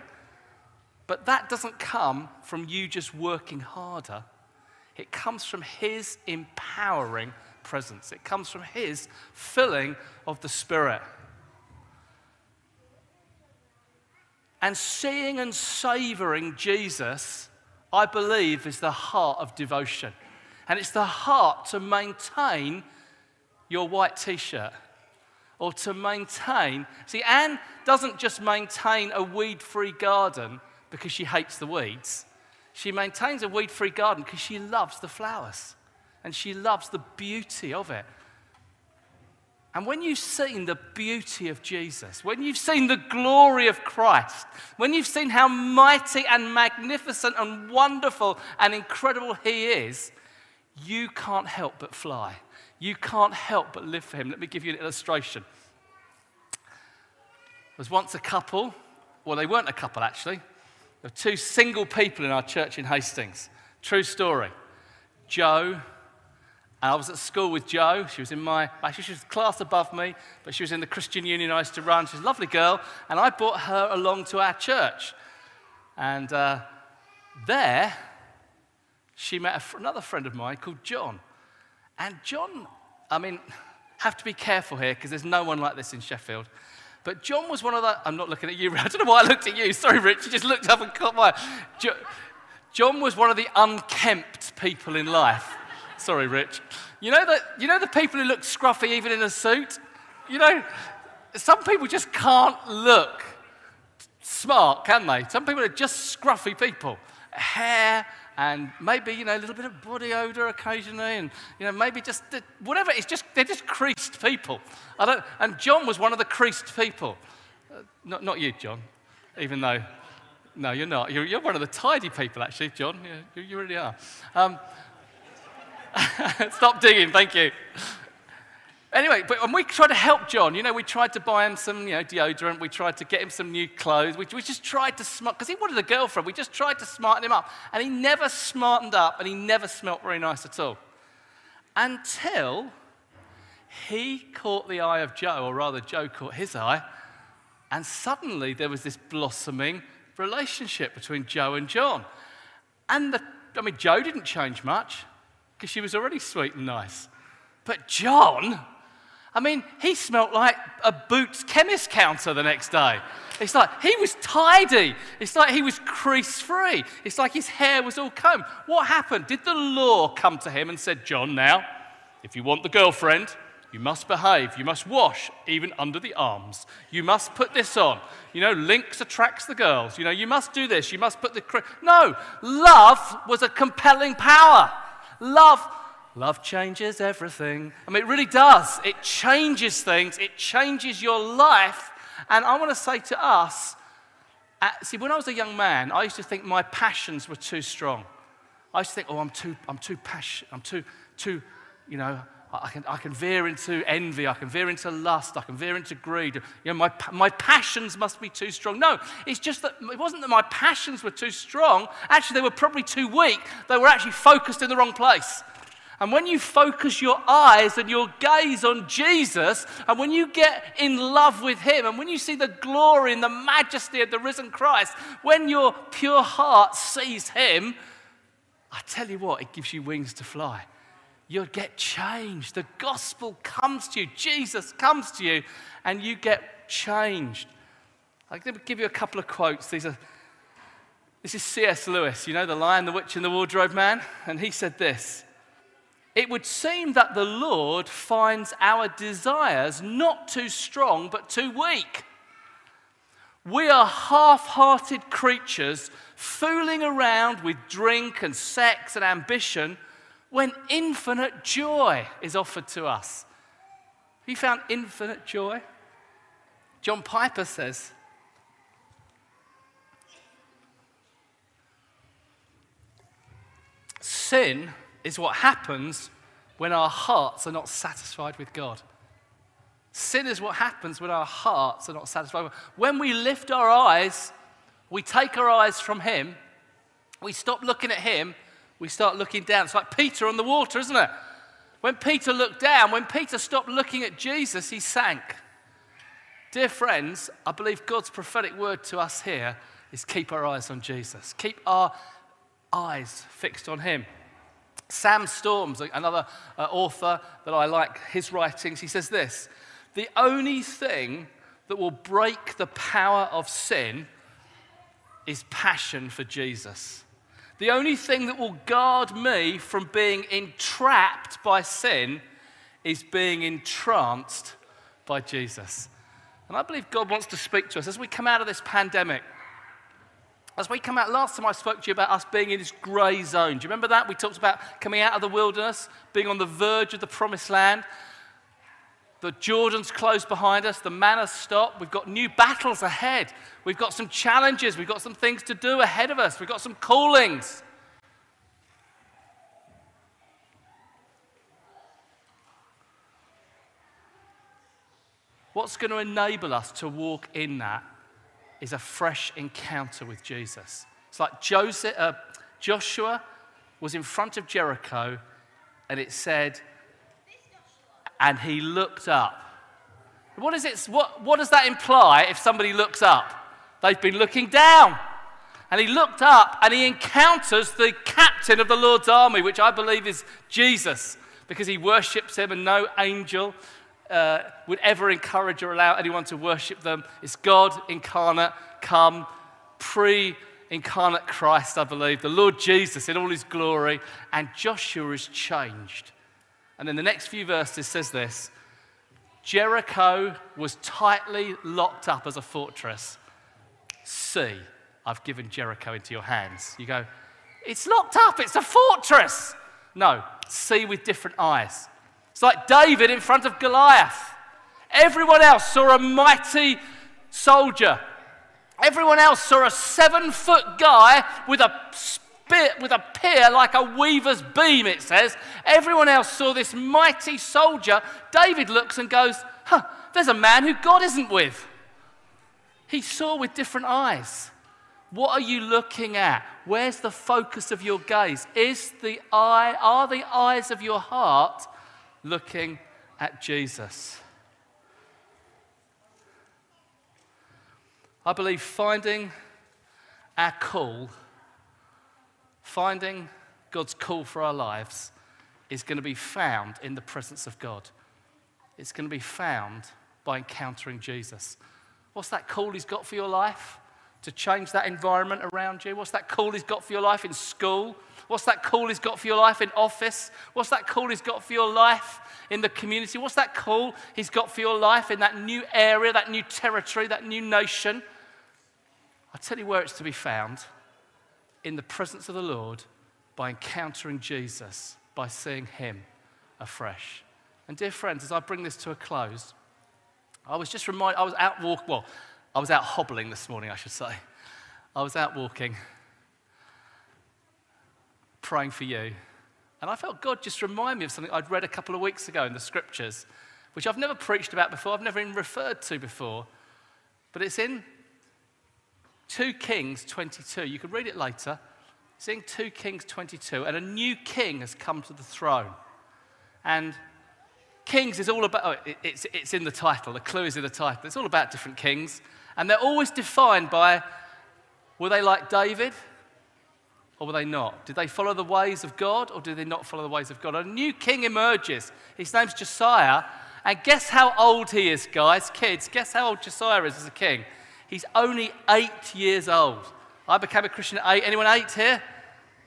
Speaker 1: But that doesn't come from you just working harder. It comes from his empowering presence. It comes from his filling of the Spirit. And seeing and savoring Jesus, I believe, is the heart of devotion. And it's the heart to maintain your white t shirt or to maintain. See, Anne doesn't just maintain a weed free garden because she hates the weeds. She maintains a weed free garden because she loves the flowers and she loves the beauty of it. And when you've seen the beauty of Jesus, when you've seen the glory of Christ, when you've seen how mighty and magnificent and wonderful and incredible He is, you can't help but fly. You can't help but live for Him. Let me give you an illustration. There was once a couple, well, they weren't a couple actually. There were two single people in our church in Hastings. True story. Joe and I was at school with Jo. She was in my, actually, she was class above me, but she was in the Christian Union I used to run. She's a lovely girl. And I brought her along to our church. And uh, there, she met another friend of mine called John. And John, I mean, have to be careful here because there's no one like this in Sheffield. But John was one of the, I'm not looking at you, I don't know why I looked at you. Sorry, Rich, you just looked up and caught my. John was one of the unkempt people in life. Sorry, Rich. You know, that, you know the people who look scruffy even in a suit? You know, some people just can't look smart, can they? Some people are just scruffy people. Hair and maybe, you know, a little bit of body odor occasionally and, you know, maybe just whatever. It's just, they're just creased people. I don't, and John was one of the creased people. Uh, not, not you, John, even though, no, you're not. You're, you're one of the tidy people, actually, John. Yeah, you, you really are. Um, Stop digging, thank you. Anyway, but when we tried to help John, you know, we tried to buy him some, you know, deodorant. We tried to get him some new clothes. We, we just tried to smart, because he wanted a girlfriend. We just tried to smarten him up. And he never smartened up and he never smelt very nice at all. Until he caught the eye of Joe, or rather, Joe caught his eye. And suddenly there was this blossoming relationship between Joe and John. And the, I mean, Joe didn't change much because she was already sweet and nice. But John, I mean, he smelt like a Boots chemist counter the next day. It's like he was tidy. It's like he was crease free. It's like his hair was all combed. What happened? Did the law come to him and said, John, now, if you want the girlfriend, you must behave. You must wash, even under the arms. You must put this on. You know, Lynx attracts the girls. You know, you must do this. You must put the. No, love was a compelling power. Love, love changes everything. I mean, it really does. It changes things, it changes your life. And I want to say to us, uh, see, when I was a young man, I used to think my passions were too strong. I used to think, oh, I'm too, I'm too passionate, I'm too, too, you know, I can, I can veer into envy, I can veer into lust, I can veer into greed. You know, my, my passions must be too strong. No, it's just that it wasn't that my passions were too strong. Actually, they were probably too weak. They were actually focused in the wrong place. And when you focus your eyes and your gaze on Jesus, and when you get in love with Him, and when you see the glory and the majesty of the risen Christ, when your pure heart sees Him, I tell you what, it gives you wings to fly you'll get changed. The gospel comes to you, Jesus comes to you, and you get changed. I'm going to give you a couple of quotes. These are This is C.S. Lewis, you know, The Lion, the Witch, and the Wardrobe Man. And he said this It would seem that the Lord finds our desires not too strong, but too weak. We are half hearted creatures fooling around with drink and sex and ambition when infinite joy is offered to us. Have you found infinite joy? John Piper says, Sin is what happens when our hearts are not satisfied with God. Sin is what happens when our hearts are not satisfied. When we lift our eyes, we take our eyes from Him, we stop looking at Him, we start looking down. It's like Peter on the water, isn't it? When Peter looked down, when Peter stopped looking at Jesus, he sank. Dear friends, I believe God's prophetic word to us here is keep our eyes on Jesus. Keep our eyes fixed on Him. Sam Storms, another uh, author that I like his writings, he says this The only thing that will break the power of sin is passion for Jesus. The only thing that will guard me from being entrapped by sin is being entranced by Jesus. And I believe God wants to speak to us as we come out of this pandemic. As we come out, last time I spoke to you about us being in this grey zone. Do you remember that? We talked about coming out of the wilderness, being on the verge of the promised land. The Jordan's closed behind us, the manna's stopped. We've got new battles ahead. We've got some challenges. We've got some things to do ahead of us. We've got some callings. What's going to enable us to walk in that is a fresh encounter with Jesus. It's like Joseph, uh, Joshua was in front of Jericho and it said, and he looked up. What, is it, what, what does that imply if somebody looks up? They've been looking down. And he looked up and he encounters the captain of the Lord's army, which I believe is Jesus, because he worships him and no angel uh, would ever encourage or allow anyone to worship them. It's God incarnate, come, pre incarnate Christ, I believe, the Lord Jesus in all his glory, and Joshua is changed. And then the next few verses says this Jericho was tightly locked up as a fortress. See, I've given Jericho into your hands. You go, it's locked up, it's a fortress. No, see with different eyes. It's like David in front of Goliath. Everyone else saw a mighty soldier. Everyone else saw a seven foot guy with a bit with a like a weaver's beam, it says. Everyone else saw this mighty soldier. David looks and goes, huh, there's a man who God isn't with. He saw with different eyes. What are you looking at? Where's the focus of your gaze? Is the eye, are the eyes of your heart looking at Jesus? I believe finding our call Finding God's call for our lives is going to be found in the presence of God. It's going to be found by encountering Jesus. What's that call He's got for your life? To change that environment around you? What's that call He's got for your life in school? What's that call He's got for your life in office? What's that call He's got for your life in the community? What's that call He's got for your life in that new area, that new territory, that new nation? I'll tell you where it's to be found in the presence of the Lord by encountering Jesus, by seeing Him afresh. And, dear friends, as I bring this to a close, I was just reminded, I was out walking, well, I was out hobbling this morning, I should say. I was out walking, praying for you. And I felt God just remind me of something I'd read a couple of weeks ago in the scriptures, which I've never preached about before, I've never even referred to before. But it's in 2 Kings 22. You can read it later. It's in 2 Kings 22. And a new king has come to the throne. And Kings is all about, oh, it's, it's in the title. The clue is in the title. It's all about different kings. And they're always defined by were they like David or were they not? Did they follow the ways of God or did they not follow the ways of God? A new king emerges. His name's Josiah. And guess how old he is, guys? Kids, guess how old Josiah is as a king? He's only eight years old. I became a Christian at eight. Anyone eight here?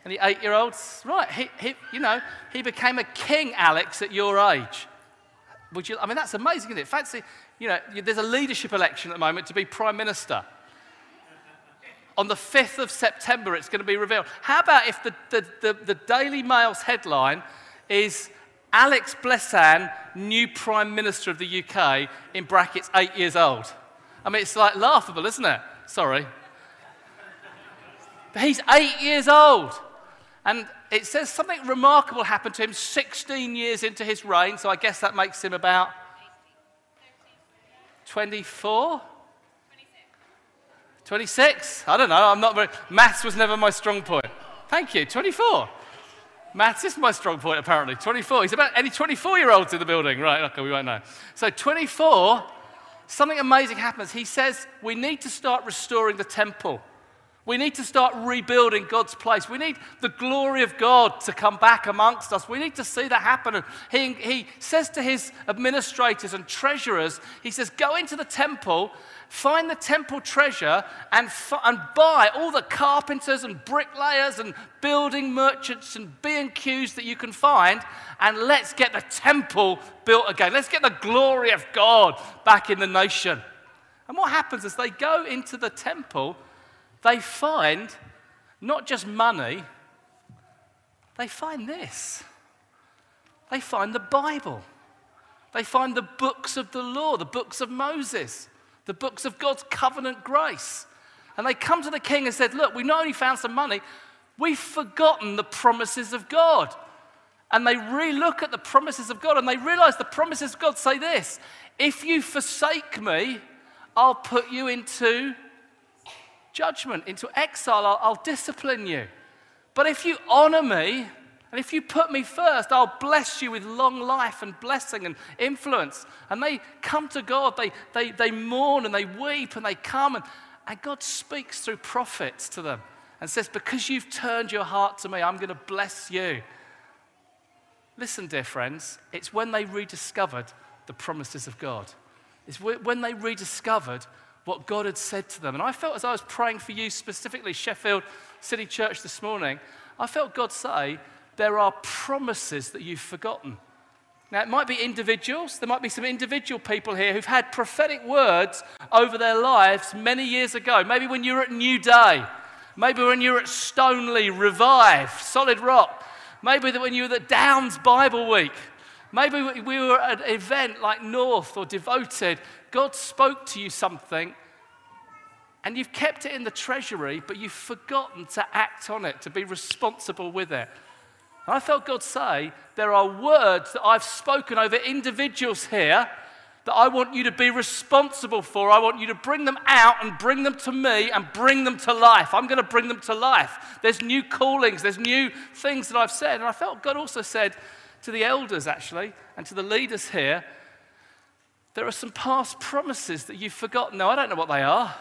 Speaker 1: Any eight year olds? Right, he, he, you know, he became a king, Alex, at your age. Would you, I mean, that's amazing, isn't it? Fancy, you know, there's a leadership election at the moment to be prime minister. On the 5th of September, it's going to be revealed. How about if the, the, the, the Daily Mail's headline is Alex Blessan, new Prime Minister of the UK, in brackets, eight years old? I mean, it's like laughable, isn't it? Sorry. But he's eight years old. And it says something remarkable happened to him 16 years into his reign, so I guess that makes him about 24? 26? I don't know. I'm not very. Maths was never my strong point. Thank you. 24. Maths is my strong point, apparently. 24. He's about any 24 year olds in the building. Right, okay, we won't know. So, 24, something amazing happens. He says, We need to start restoring the temple. We need to start rebuilding God's place. We need the glory of God to come back amongst us. We need to see that happen. And he, he says to his administrators and treasurers, he says, Go into the temple, find the temple treasure, and, and buy all the carpenters and bricklayers and building merchants and B&Qs that you can find, and let's get the temple built again. Let's get the glory of God back in the nation. And what happens is they go into the temple they find not just money, they find this. They find the Bible. They find the books of the law, the books of Moses, the books of God's covenant grace. And they come to the king and said, Look, we not only found some money, we've forgotten the promises of God. And they re-look at the promises of God and they realize the promises of God say this if you forsake me, I'll put you into judgment, into exile. I'll, I'll discipline you. But if you honor me, and if you put me first, I'll bless you with long life and blessing and influence. And they come to God, they, they, they mourn and they weep and they come, and, and God speaks through prophets to them and says, Because you've turned your heart to me, I'm going to bless you. Listen, dear friends, it's when they rediscovered the promises of God. It's when they rediscovered what God had said to them. And I felt as I was praying for you specifically, Sheffield City Church this morning, I felt God say, There are promises that you've forgotten. Now, it might be individuals. There might be some individual people here who've had prophetic words over their lives many years ago. Maybe when you were at New Day. Maybe when you were at Stoneleigh, Revive, Solid Rock. Maybe when you were at Downs Bible Week. Maybe we were at an event like North or Devoted God spoke to you something and you've kept it in the treasury, but you've forgotten to act on it, to be responsible with it. And I felt God say, There are words that I've spoken over individuals here that I want you to be responsible for. I want you to bring them out and bring them to me and bring them to life. I'm going to bring them to life. There's new callings, there's new things that I've said. And I felt God also said to the elders, actually, and to the leaders here, there are some past promises that you've forgotten. Now, I don't know what they are,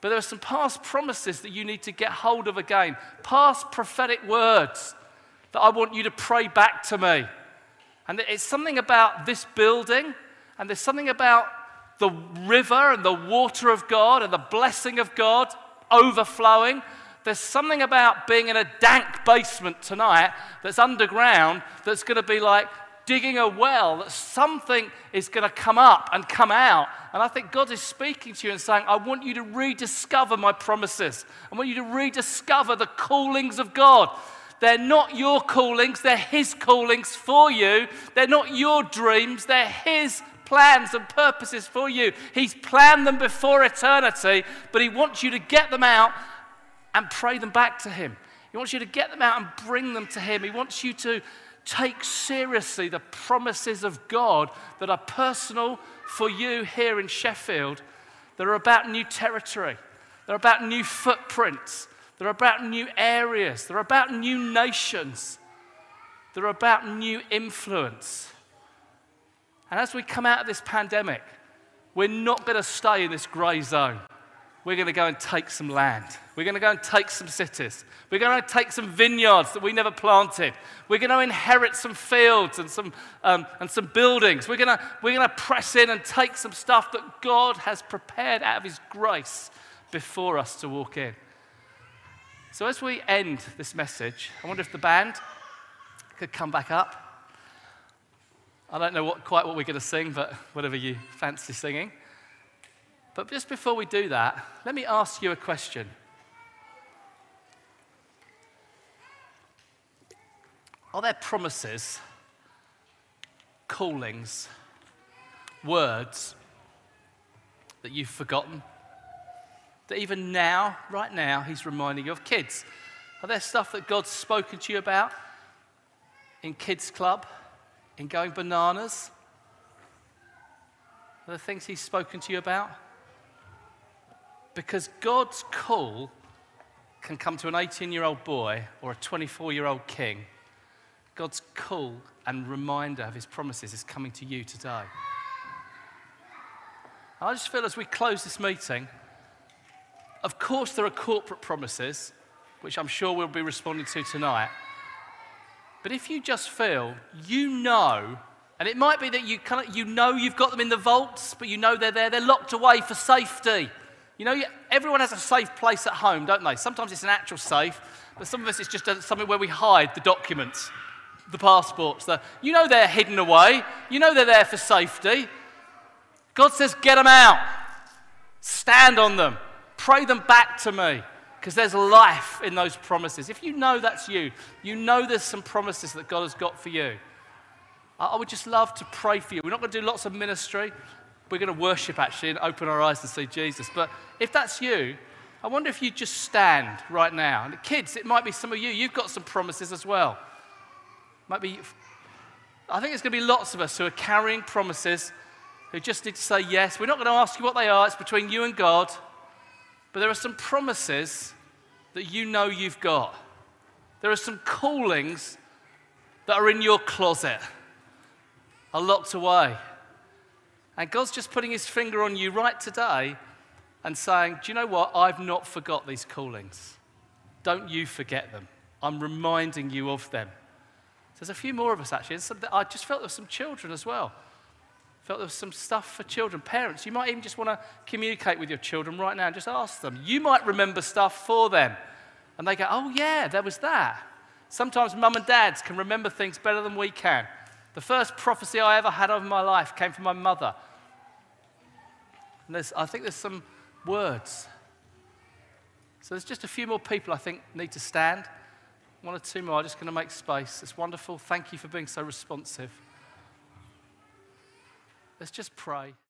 Speaker 1: but there are some past promises that you need to get hold of again. Past prophetic words that I want you to pray back to me. And it's something about this building, and there's something about the river and the water of God and the blessing of God overflowing. There's something about being in a dank basement tonight that's underground that's going to be like digging a well, that something is going to come up and come out. And I think God is speaking to you and saying, I want you to rediscover my promises. I want you to rediscover the callings of God. They're not your callings, they're His callings for you. They're not your dreams, they're His plans and purposes for you. He's planned them before eternity, but He wants you to get them out and pray them back to Him. He wants you to get them out and bring them to Him. He wants you to take seriously the promises of God that are personal for you here in Sheffield, that are about new territory, they're about new footprints, they're about new areas, they're about new nations, they're about new influence. And as we come out of this pandemic, we're not going to stay in this grey zone we're going to go and take some land. We're going to go and take some cities. We're going to take some vineyards that we never planted. We're going to inherit some fields and some, um, and some buildings. We're going, to, we're going to press in and take some stuff that God has prepared out of His grace before us to walk in. So, as we end this message, I wonder if the band could come back up. I don't know what, quite what we're going to sing, but whatever you fancy singing. But just before we do that, let me ask you a question. Are there promises, callings, words that you've forgotten? That even now, right now, He's reminding you of kids? Are there stuff that God's spoken to you about in Kids Club, in going bananas? Are there things He's spoken to you about? Because God's call can come to an 18 year old boy or a 24 year old king. God's call and reminder of his promises is coming to you today. I just feel as we close this meeting, of course, there are corporate promises, which I'm sure we'll be responding to tonight. But if you just feel you know, and it might be that you, kind of, you know you've got them in the vaults, but you know they're there, they're locked away for safety. You know, everyone has a safe place at home, don't they? Sometimes it's an actual safe, but some of us it's just something where we hide the documents, the passports. The, you know they're hidden away. You know they're there for safety. God says, get them out. Stand on them. Pray them back to me because there's life in those promises. If you know that's you, you know there's some promises that God has got for you. I would just love to pray for you. We're not going to do lots of ministry. We're going to worship actually and open our eyes and see Jesus. But if that's you, I wonder if you just stand right now. And kids, it might be some of you. You've got some promises as well. Might be. I think there's going to be lots of us who are carrying promises, who just need to say yes. We're not going to ask you what they are. It's between you and God. But there are some promises that you know you've got. There are some callings that are in your closet, are locked away. And God's just putting his finger on you right today and saying, Do you know what? I've not forgot these callings. Don't you forget them. I'm reminding you of them. There's a few more of us actually. I just felt there were some children as well. Felt there was some stuff for children. Parents, you might even just want to communicate with your children right now and just ask them. You might remember stuff for them. And they go, oh, yeah, there was that. Sometimes mum and dads can remember things better than we can. The first prophecy I ever had of my life came from my mother. And I think there's some words. So there's just a few more people I think need to stand. One or two more. I'm just going to make space. It's wonderful. Thank you for being so responsive. Let's just pray.